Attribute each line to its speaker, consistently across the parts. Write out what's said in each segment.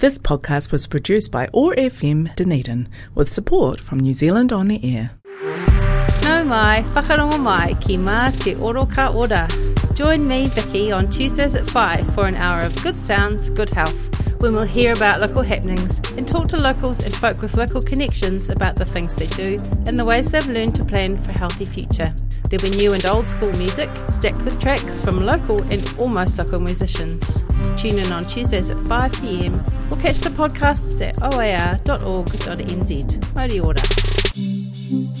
Speaker 1: This podcast was produced by OAR FM Dunedin with support from New Zealand On the Air.
Speaker 2: Nau mai, whakarongo mai ki mā te oro ka ora. Join me, Vicky, on Tuesdays at 5 for an hour of good sounds, good health, when we'll hear about local happenings and talk to locals and folk with local connections about the things they do and the ways they've learned to plan for a healthy future. There'll be new and old school music, stacked with tracks from local and almost local musicians. Tune in on Tuesdays at 5pm or catch the podcasts at oar.org.nz. Mauri ora.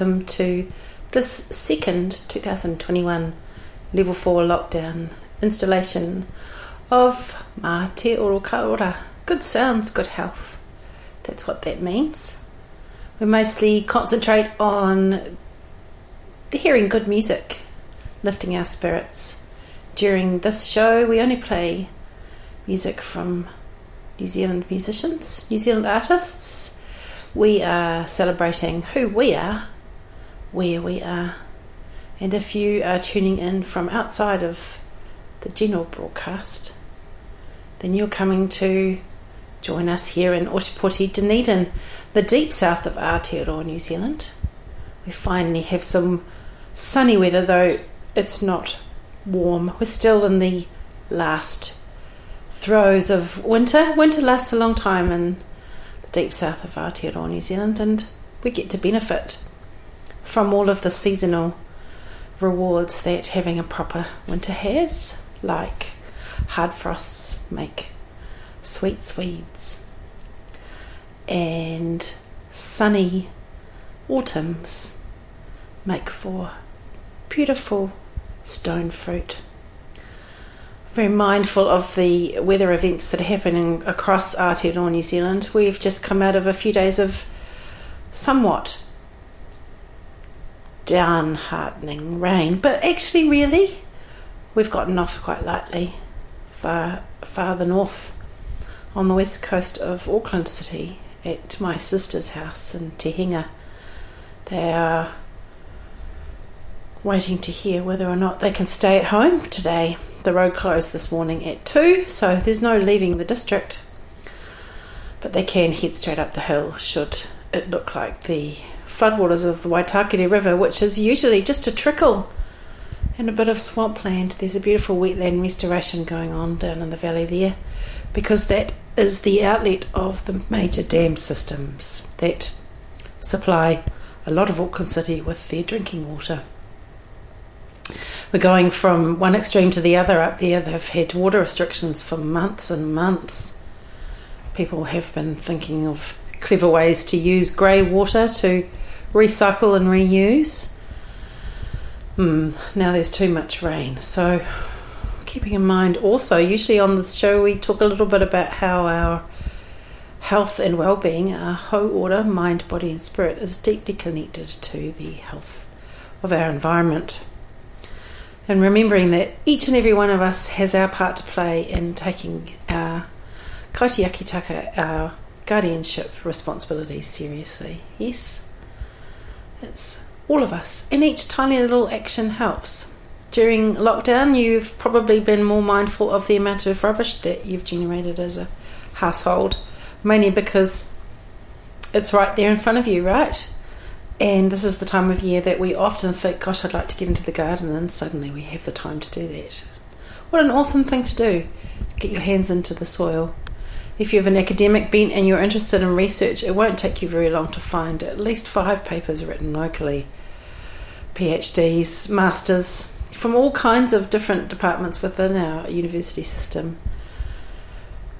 Speaker 2: Welcome to this second 2021 Level 4 lockdown installation of Mā Te Oro. Good sounds, good health. That's what that means. We mostly concentrate on hearing good music, lifting our spirits. During this show, we only play music from New Zealand musicians, New Zealand artists we are celebrating who we are, where we are, And if you are tuning in from outside of the general broadcast, then you're coming to join us here in Otepoti, Dunedin, the deep south of Aotearoa, New Zealand. We finally have some sunny weather, though it's not warm. We're still in the last throes of winter. Winter lasts a long time in the deep south of Aotearoa, New Zealand, and we get to benefit from all of the seasonal rewards that having a proper winter has, like hard frosts make sweet Swedes, and sunny autumns make for beautiful stone fruit. Very mindful of the weather events that are happening across Aotearoa, New Zealand. We've just come out of a few days of somewhat downheartening rain, but actually, really, we've gotten off quite lightly far farther north on the west coast of Auckland City at my sister's house in Te Henga. They are waiting to hear whether or not they can stay at home today. The road closed this morning at 2, so there's no leaving the district. But they can head straight up the hill should it look like the floodwaters of the Waitakere River, which is usually just a trickle and a bit of swampland. There's a beautiful wetland restoration going on down in the valley there because that is the outlet of the major dam systems that supply a lot of Auckland City with their drinking water. We're going from one extreme to the other up there. They've had water restrictions for months and months. People have been thinking of clever ways to use grey water to recycle and reuse. Hmm, now there's too much rain. So, keeping in mind also, usually on the show, we talk a little bit about how our health and well-being, our whole order, mind, body, and spirit, is deeply connected to the health of our environment. And remembering that each and every one of us has our part to play in taking our kaitiakitaka, our guardianship responsibilities seriously. Yes, it's all of us, and each tiny little action helps. During lockdown, you've probably been more mindful of the amount of rubbish that you've generated as a household, mainly because it's right there in front of you, right? And this is the time of year that we often think, gosh, I'd like to get into the garden, and suddenly we have the time to do that. What an awesome thing to do! Get your hands into the soil if you have an academic bent and you're interested in research, it won't take you very long to find at least five papers written locally. PhDs, masters, from all kinds of different departments within our university system,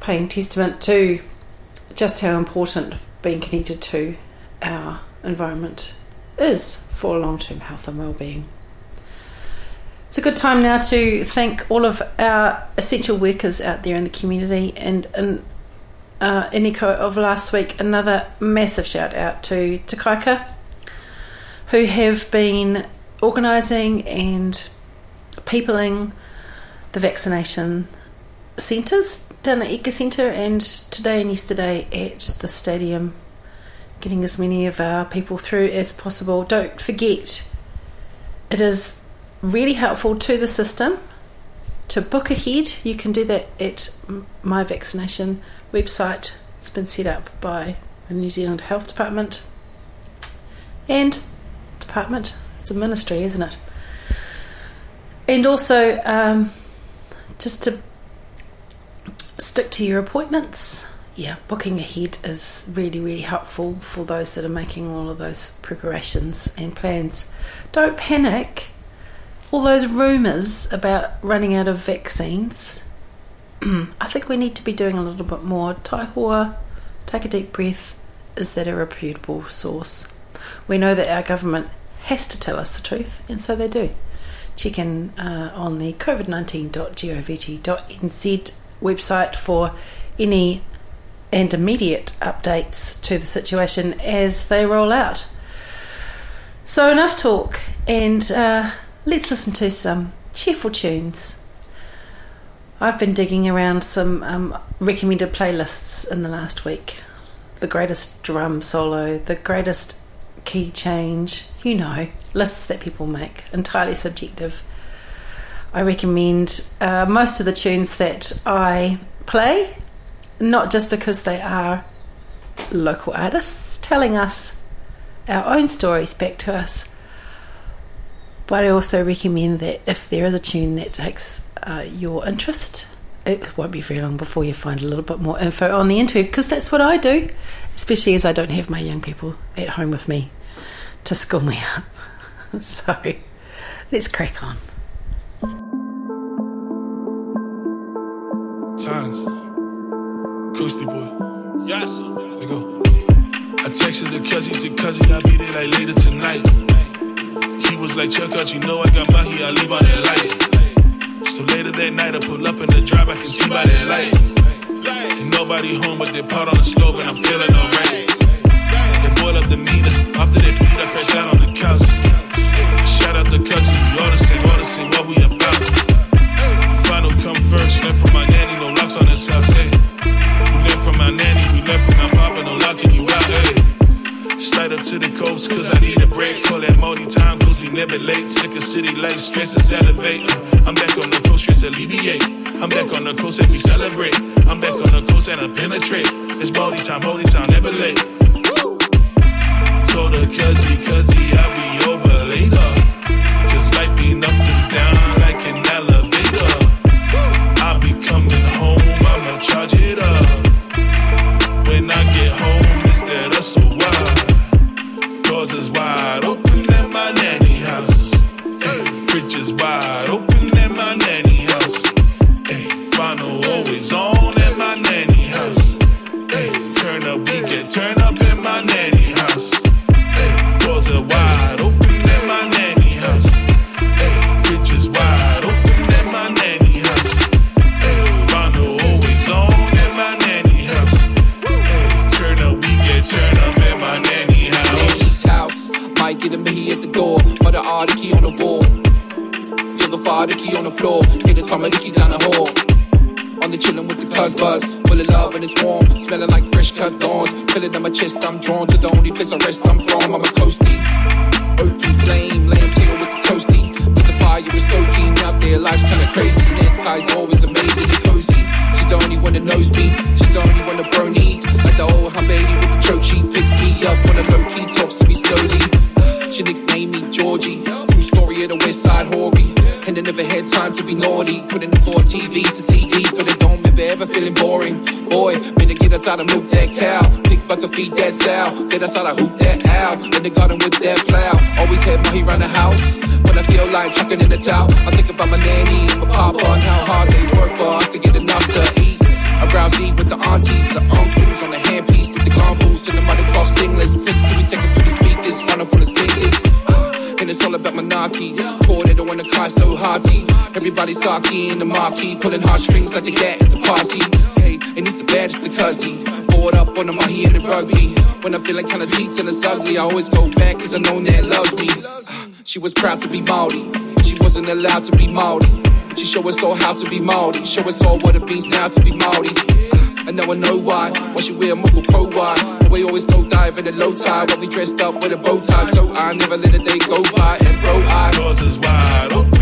Speaker 2: paying testament to just how important being connected to our environment is for long term health and well-being. It's a good time now to thank all of our essential workers out there in the community and, and uh, Iniko of last week, another massive shout out to Te Kaika, who have been organising and peopling the vaccination centres down at Edgar Centre and today and yesterday at the stadium, getting as many of our people through as possible. Don't forget, it is really helpful to the system to book ahead. You can do that at my vaccination website. It's been set up by the New Zealand Health Department and department. It's a ministry, isn't it? And also, um, just to stick to your appointments. Yeah, booking ahead is really, really helpful for those that are making all of those preparations and plans. Don't panic. All those rumours about running out of vaccines I think we need to be doing a little bit more. Taihoa, take a deep breath. Is that a reputable source? We know that our government has to tell us the truth, and so they do. Check in uh, on the covid19.govt.nz website for any and immediate updates to the situation as they roll out. So, enough talk, and uh, let's listen to some cheerful tunes. I've been digging around some um, recommended playlists in the last week. The greatest drum solo, the greatest key change, you know, lists that people make, entirely subjective. I recommend uh, most of the tunes that I play, not just because they are local artists telling us our own stories back to us, but I also recommend that if there is a tune that takes uh, your interest, it won't be very long before you find a little bit more info on the interweb because that's what I do, especially as I don't have my young people at home with me to school me up. so let's crack on.
Speaker 3: Times. Coasty boy. Yes. Let go. I texted the cousin, said cousin, I'll be there like later tonight. He was like, check out, you know I got my here, I leave out that light. So later that night, I pull up in the drive, I can see by that light. Ain't nobody home but they pot on the stove, and I'm feeling alright. They boil up the meters, after they feed, I crash out on the couch. Shout out the cousin, we all the same, all the same, what we about. Final come first, learn from my nanny, no locks on this house, hey. We learn from my nanny, we learn from Up to the coast, cause I need a break. Call that multi time, cause we never late. Sick of city life, stresses elevate. I'm back on the coast, stress alleviate. I'm back on the coast and we celebrate. I'm back on the coast and I penetrate. It's multi time, multi time, never late. Told her, cuzzy, cuzzy, I'll be over that
Speaker 4: sow. Get outside, I hoop that owl. In the garden with that plow. Always had Mahi around the house. When I feel like chucking in the towel, I think about my nanny and my papa and how hard they work for us to get enough to eat. Around Z with the aunties, the uncles on the handpiece, with the gun boots and the mother cloth singlets. Fits to be taken through the speakers, final for the singers. And it's all about monarchy. Poor, they don't wanna cry so hearty. Everybody saki in the marquee, pulling heartstrings like they get at the party. Hey, and he's the baddest, the cuzzy. Forward up on the mahi and the rugby. When I'm feeling kinda teats and it's ugly, I always go back cause I know that loves me. Uh, she was proud to be Maori, she wasn't allowed to be Maori. She showed us all how to be Maori, show us all what it means now to be Maori. Uh, and now I know why, why she wear a muckle pro wide. But we always go dive in the low tide, while we dressed up with a bow tie. So I never let a day go by, and bro, I.
Speaker 3: Doors is wide open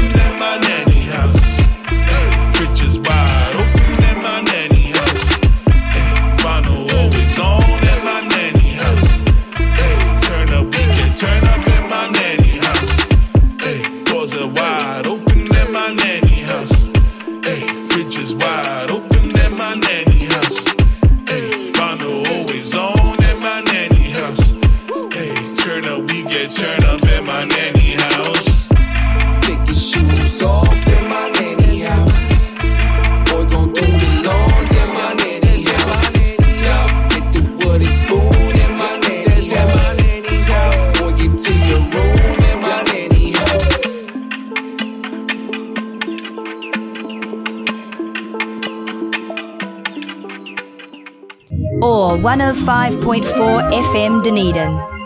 Speaker 5: 105.4 FM Dunedin.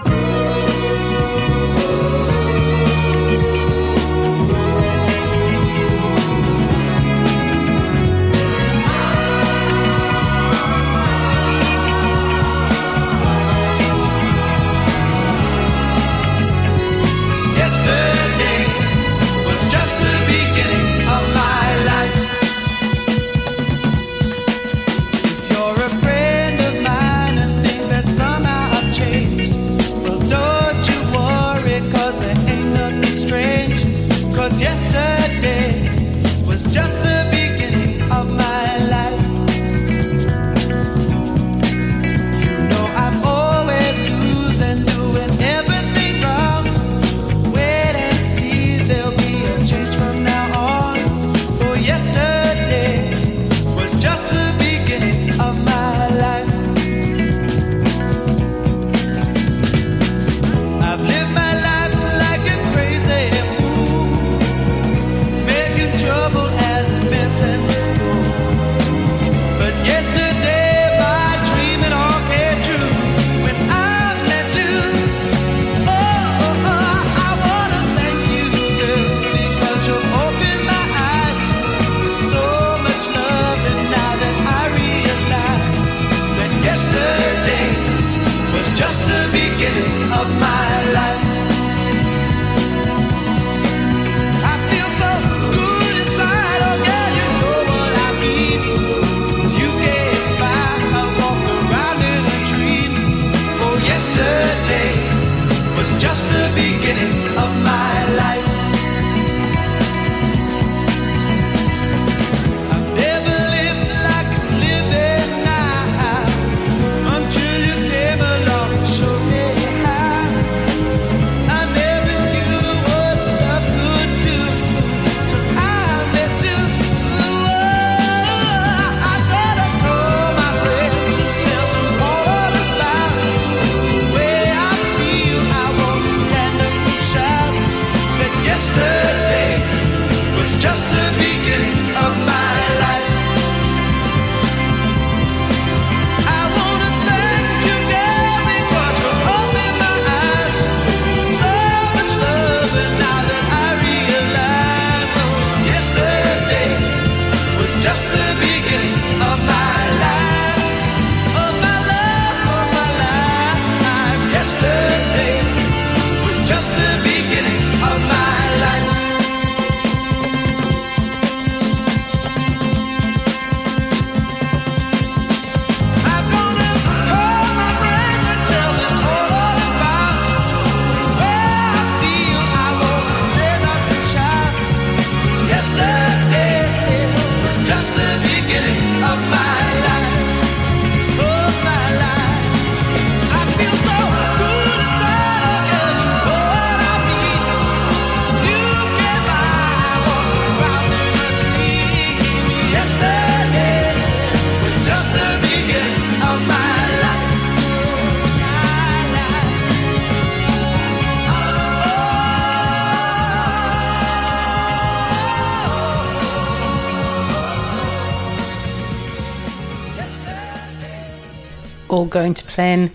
Speaker 6: All
Speaker 2: going to plan.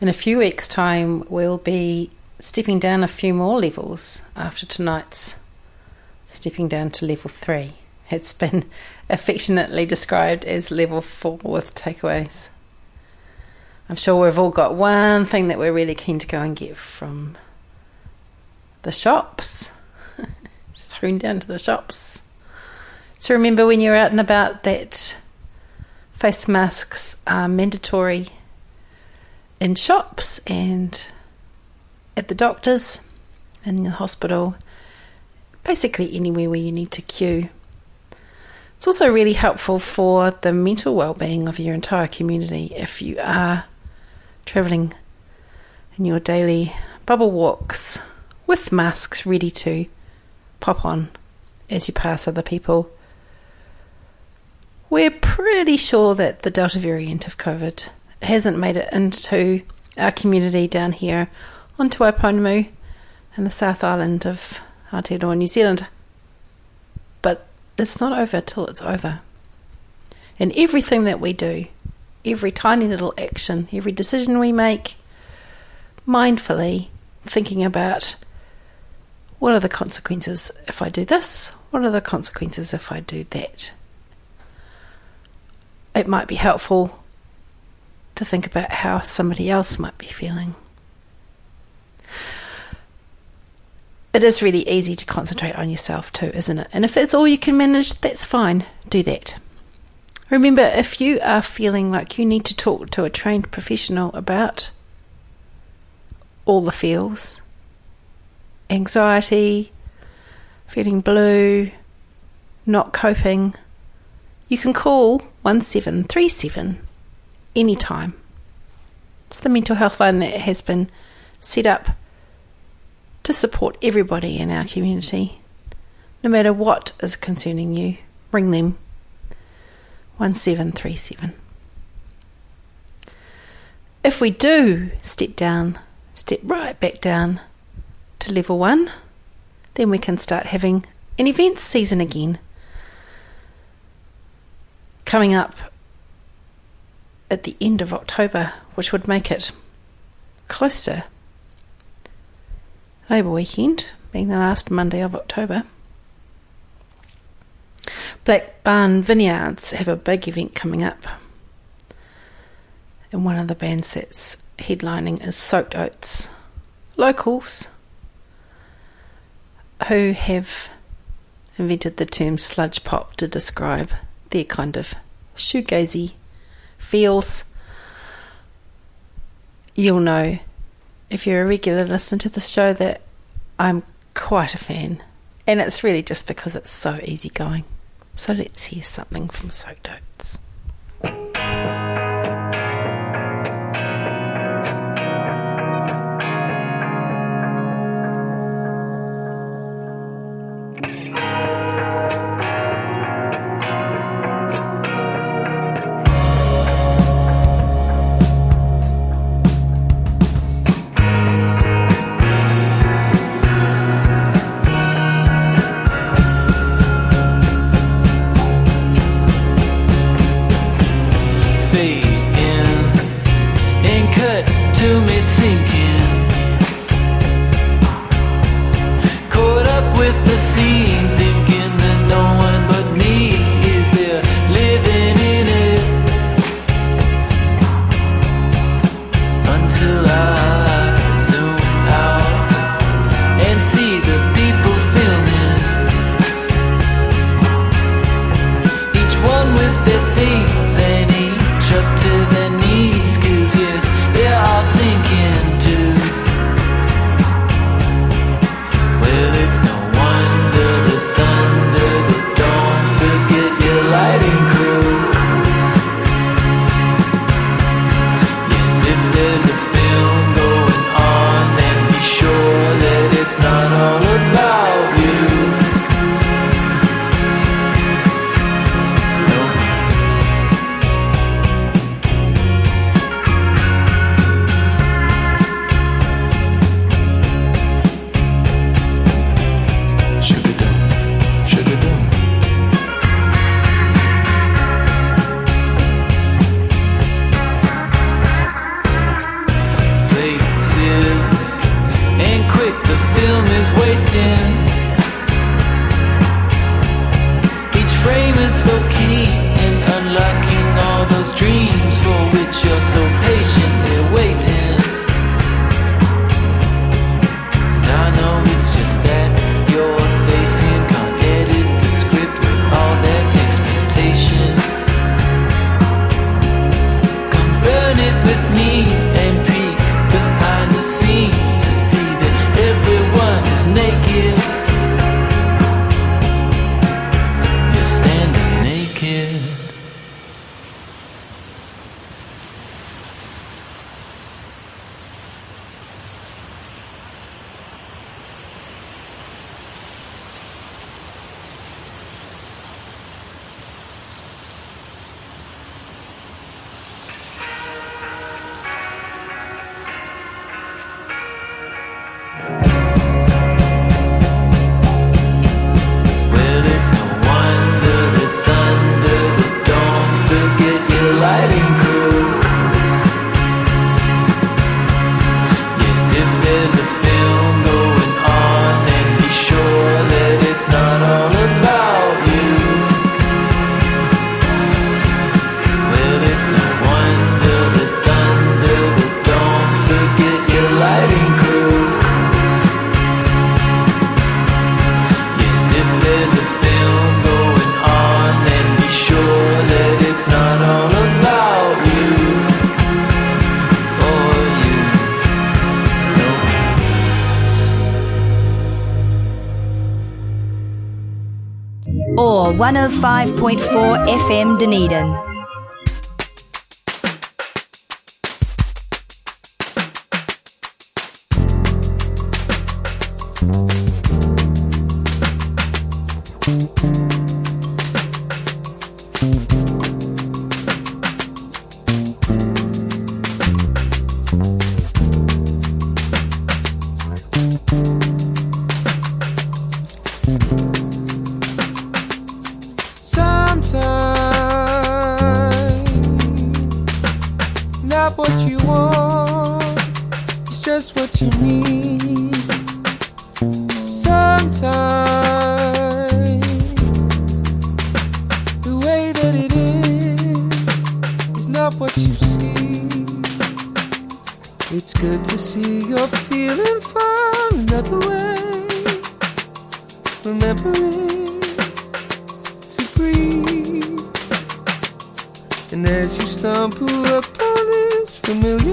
Speaker 2: In a few weeks' time, we'll be stepping down a few more levels after tonight's stepping down to level three. It's been affectionately described as level four with takeaways. I'm sure we've all got one thing that we're really keen to go and get from the shops. Just hone down to the shops. So remember when you're out and about that face masks are mandatory in shops and at the doctors, in the hospital, basically anywhere where you need to queue. It's also really helpful for the mental well-being of your entire community if you are travelling in your daily bubble walks with masks ready to pop on as you pass other people. We're pretty sure that the Delta variant of COVID hasn't made it into our community down here onto Waipounamu and the South Island of Aotearoa, New Zealand. But it's not over till it's over. And everything that we do, every tiny little action, every decision we make, mindfully thinking about what are the consequences if I do this? What are the consequences if I do that? It might be helpful to think about how somebody else might be feeling. It is really easy to concentrate on yourself too, isn't it? And if that's all you can manage, that's fine. Do that. Remember, if you are feeling like you need to talk to a trained professional about all the feels, anxiety, feeling blue, not coping, you can call 1737 anytime. It's the mental health line that has been set up to support everybody in our community. No matter what is concerning you, ring them 1737. If we do step down, step right back down to level one, then we can start having an events season again. Coming up at the end of October, which would make it close to Labour weekend, being the last Monday of October. Black Barn Vineyards have a big event coming up. And one of the bands that's headlining is Soaked Oats. Locals who have invented the term sludge pop to describe their kind of shoegazy feels. You'll know if you're a regular listener to the show that I'm quite a fan. And it's really just because it's so easygoing. So let's hear something from Soaked Oats.
Speaker 5: 105.4 FM Dunedin.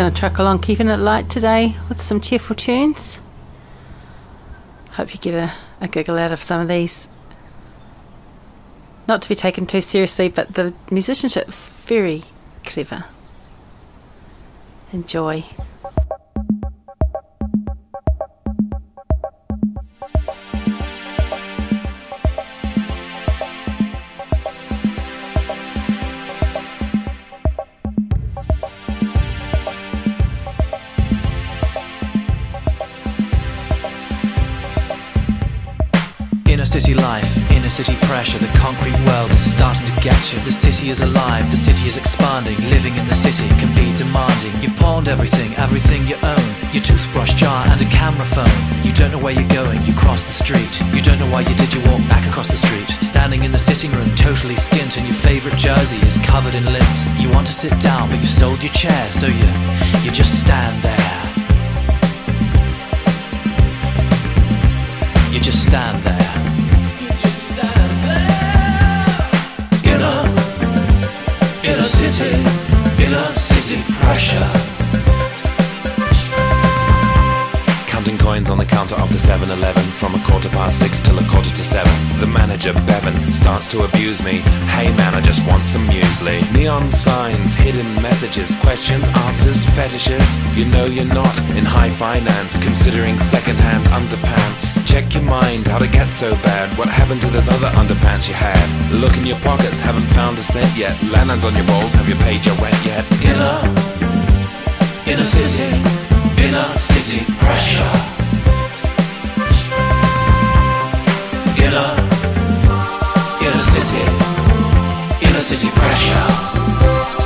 Speaker 2: going to truck along, keeping it light today with some cheerful tunes. Hope you get a, a giggle out of some of these. Not to be taken too seriously, but the musicianship's very clever. Enjoy.
Speaker 7: Pressure, the concrete world is starting to get you. The city is alive, the city is expanding. Living in the city can be demanding. You've pawned everything, everything you own. Your toothbrush jar and a camera phone. You don't know where you're going, you cross the street. You don't know why you did, you walk back across the street. Standing in the sitting room, totally skint, and your favorite jersey is covered in lint. You want to sit down, but you've sold your chair, so you, you just stand there. You just stand there. Pressure.
Speaker 8: Counting coins on the counter of the 7 Eleven from a quarter past six till a quarter to seven. The manager, Bevan, starts to abuse me. Hey man, I just want some muesli. Neon signs, hidden messages, questions, answers, fetishes. You know you're not in high finance, considering second-hand underpants. Check your mind, how'd it get so bad? What happened to those other underpants you had? Look in your pockets, haven't found a cent yet. Landlines on your balls, have you paid your rent yet?
Speaker 7: Inner, inner city, inner city pressure. Inner, inner city, inner city pressure. Pressure.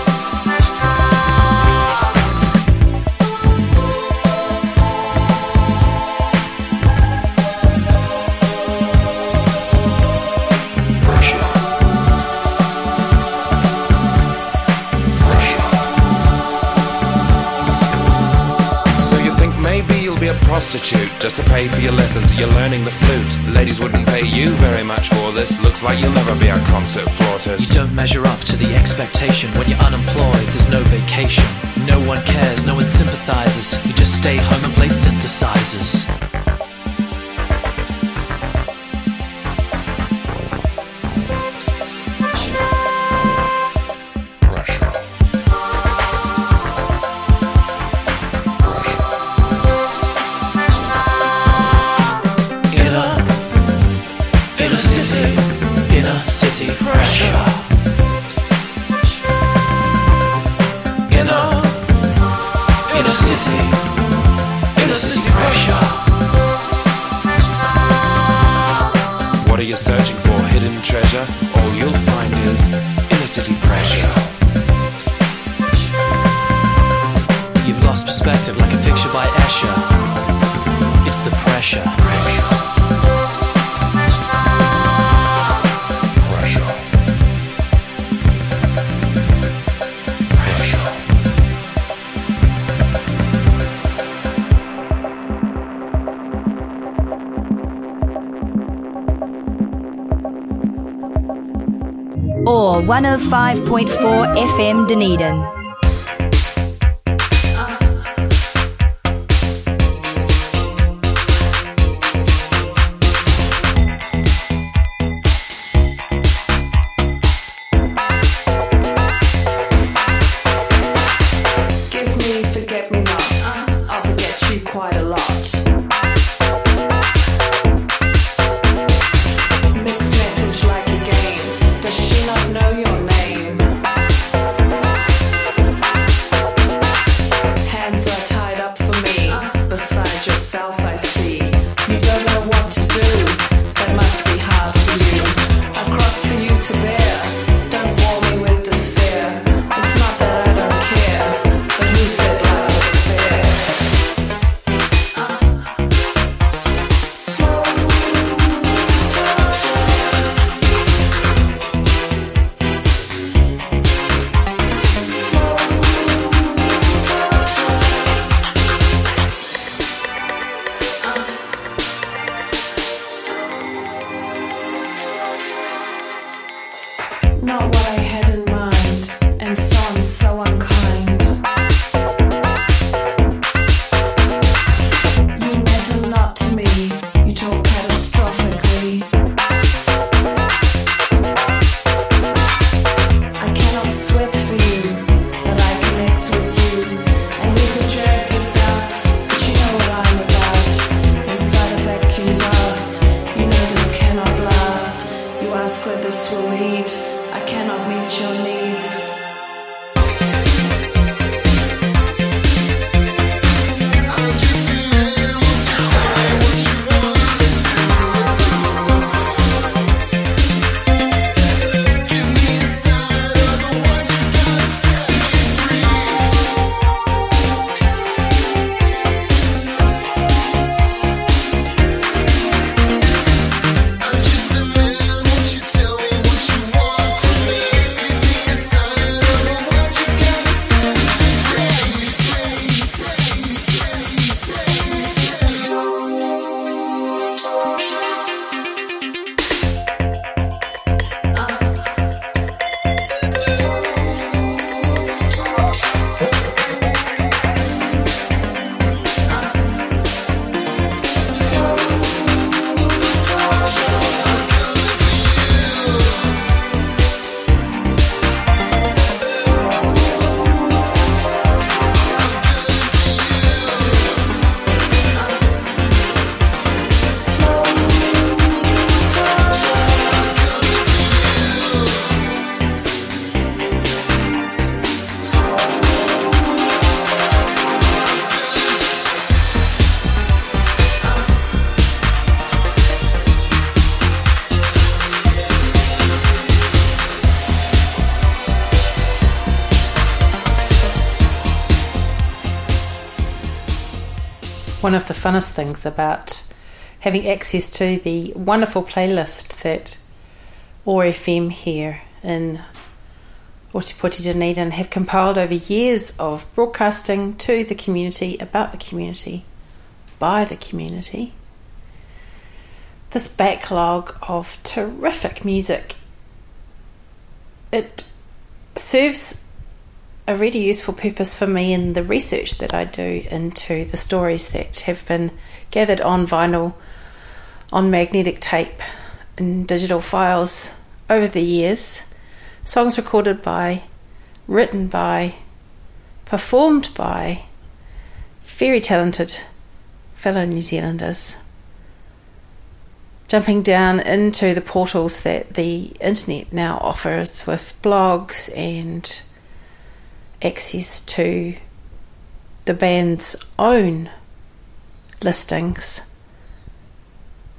Speaker 8: Prostitute just to pay for your lessons? You're learning the flute. Ladies wouldn't pay you very much for this. Looks like you'll never be a concert flautist.
Speaker 7: You don't measure up to the expectation. When you're unemployed, there's no vacation. No one cares, no one sympathizes. You just stay home and play synthesizers.
Speaker 9: 105.4 FM Dunedin.
Speaker 2: One of the funnest things about having access to the wonderful playlist that OAR FM here in Ōtepoti Dunedin have compiled over years of broadcasting to the community, about the community, by the community. This backlog of terrific music, it serves a really useful purpose for me in the research that I do into the stories that have been gathered on vinyl, on magnetic tape, and digital files over the years. Songs recorded by, written by, performed by very talented fellow New Zealanders. Jumping down into the portals that the internet now offers with blogs and access to the band's own listings,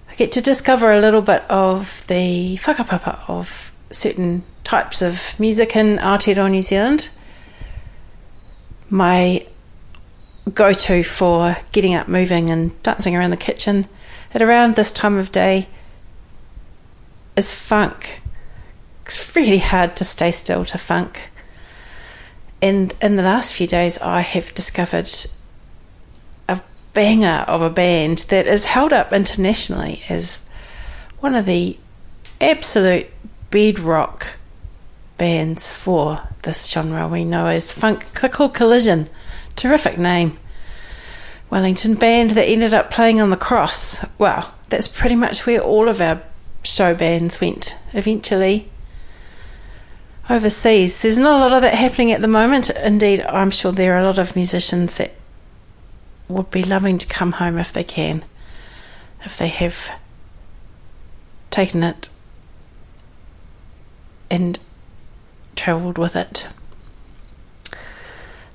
Speaker 2: I get to discover a little bit of the whakapapa of certain types of music in Aotearoa New Zealand. My go to for getting up, moving, and dancing around the kitchen at around this time of day is funk. It's really hard to stay still to funk. And in the last few days, I have discovered a banger of a band that is held up internationally as one of the absolute bedrock bands for this genre we know as funk. Called Collision. Terrific name. Wellington band that ended up playing on the cross. Well, that's pretty much where all of our show bands went eventually overseas. There's not a lot of that happening at the moment. Indeed, I'm sure there are a lot of musicians that would be loving to come home if they can, if they have taken it and travelled with it.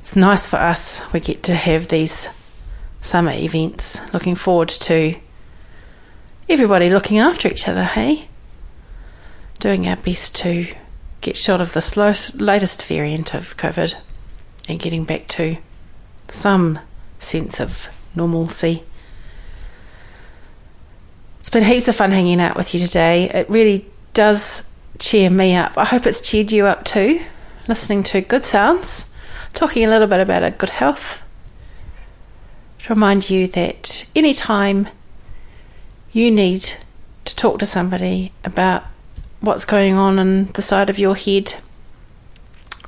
Speaker 2: It's nice for us. We get to have these summer events. Looking forward to everybody looking after each other, hey? Doing our best to get shot of this latest variant of COVID and getting back to some sense of normalcy. It's been heaps of fun hanging out with you today. It really does cheer me up. I hope it's cheered you up too, listening to good sounds, talking a little bit about a good health. To remind you that anytime you need to talk to somebody about what's going on in the side of your head.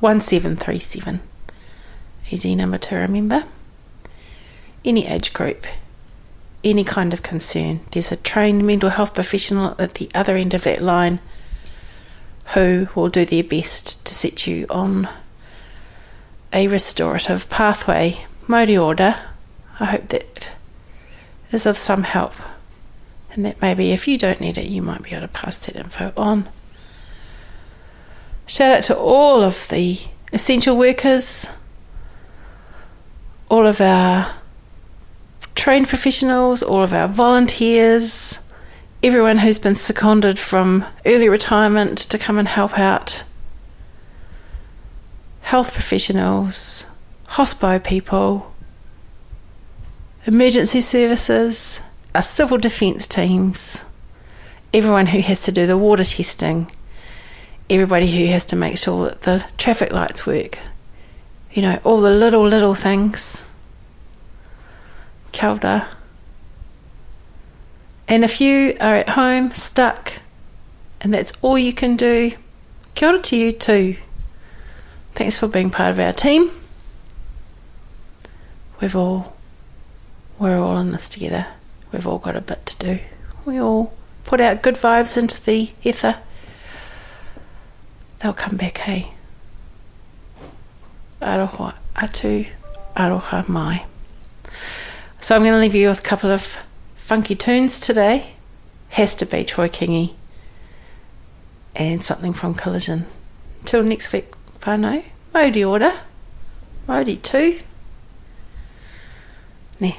Speaker 2: 1737. Easy number to remember. Any age group, any kind of concern, there's a trained mental health professional at the other end of that line who will do their best to set you on a restorative pathway. Mauri ora. I hope that is of some help and that maybe if you don't need it, you might be able to pass that info on. Shout out to all of the essential workers, all of our trained professionals, all of our volunteers, everyone who's been seconded from early retirement to come and help out, health professionals, hospo people, emergency services, our civil defence teams, everyone who has to do the water testing, everybody who has to make sure that the traffic lights work, you know, all the little, little things. Kia ora. And if you are at home stuck and that's all you can do, kia ora to you too. Thanks for being part of our team. We've all, we're all in this together. We've all got a bit to do. We all put out good vibes into the ether. They'll come back, hey. Aroha atu, aroha mai. So I'm going to leave you with a couple of funky tunes today. Has to be Troy Kingi and something from Collision. Till next week, whānau. Mauri ora. Modi two. Ne.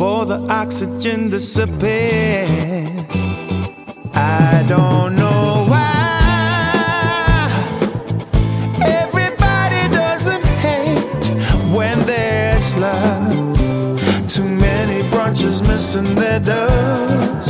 Speaker 10: Before the oxygen disappears. I don't know why everybody doesn't hate when there's love. Too many brunches missing their doves.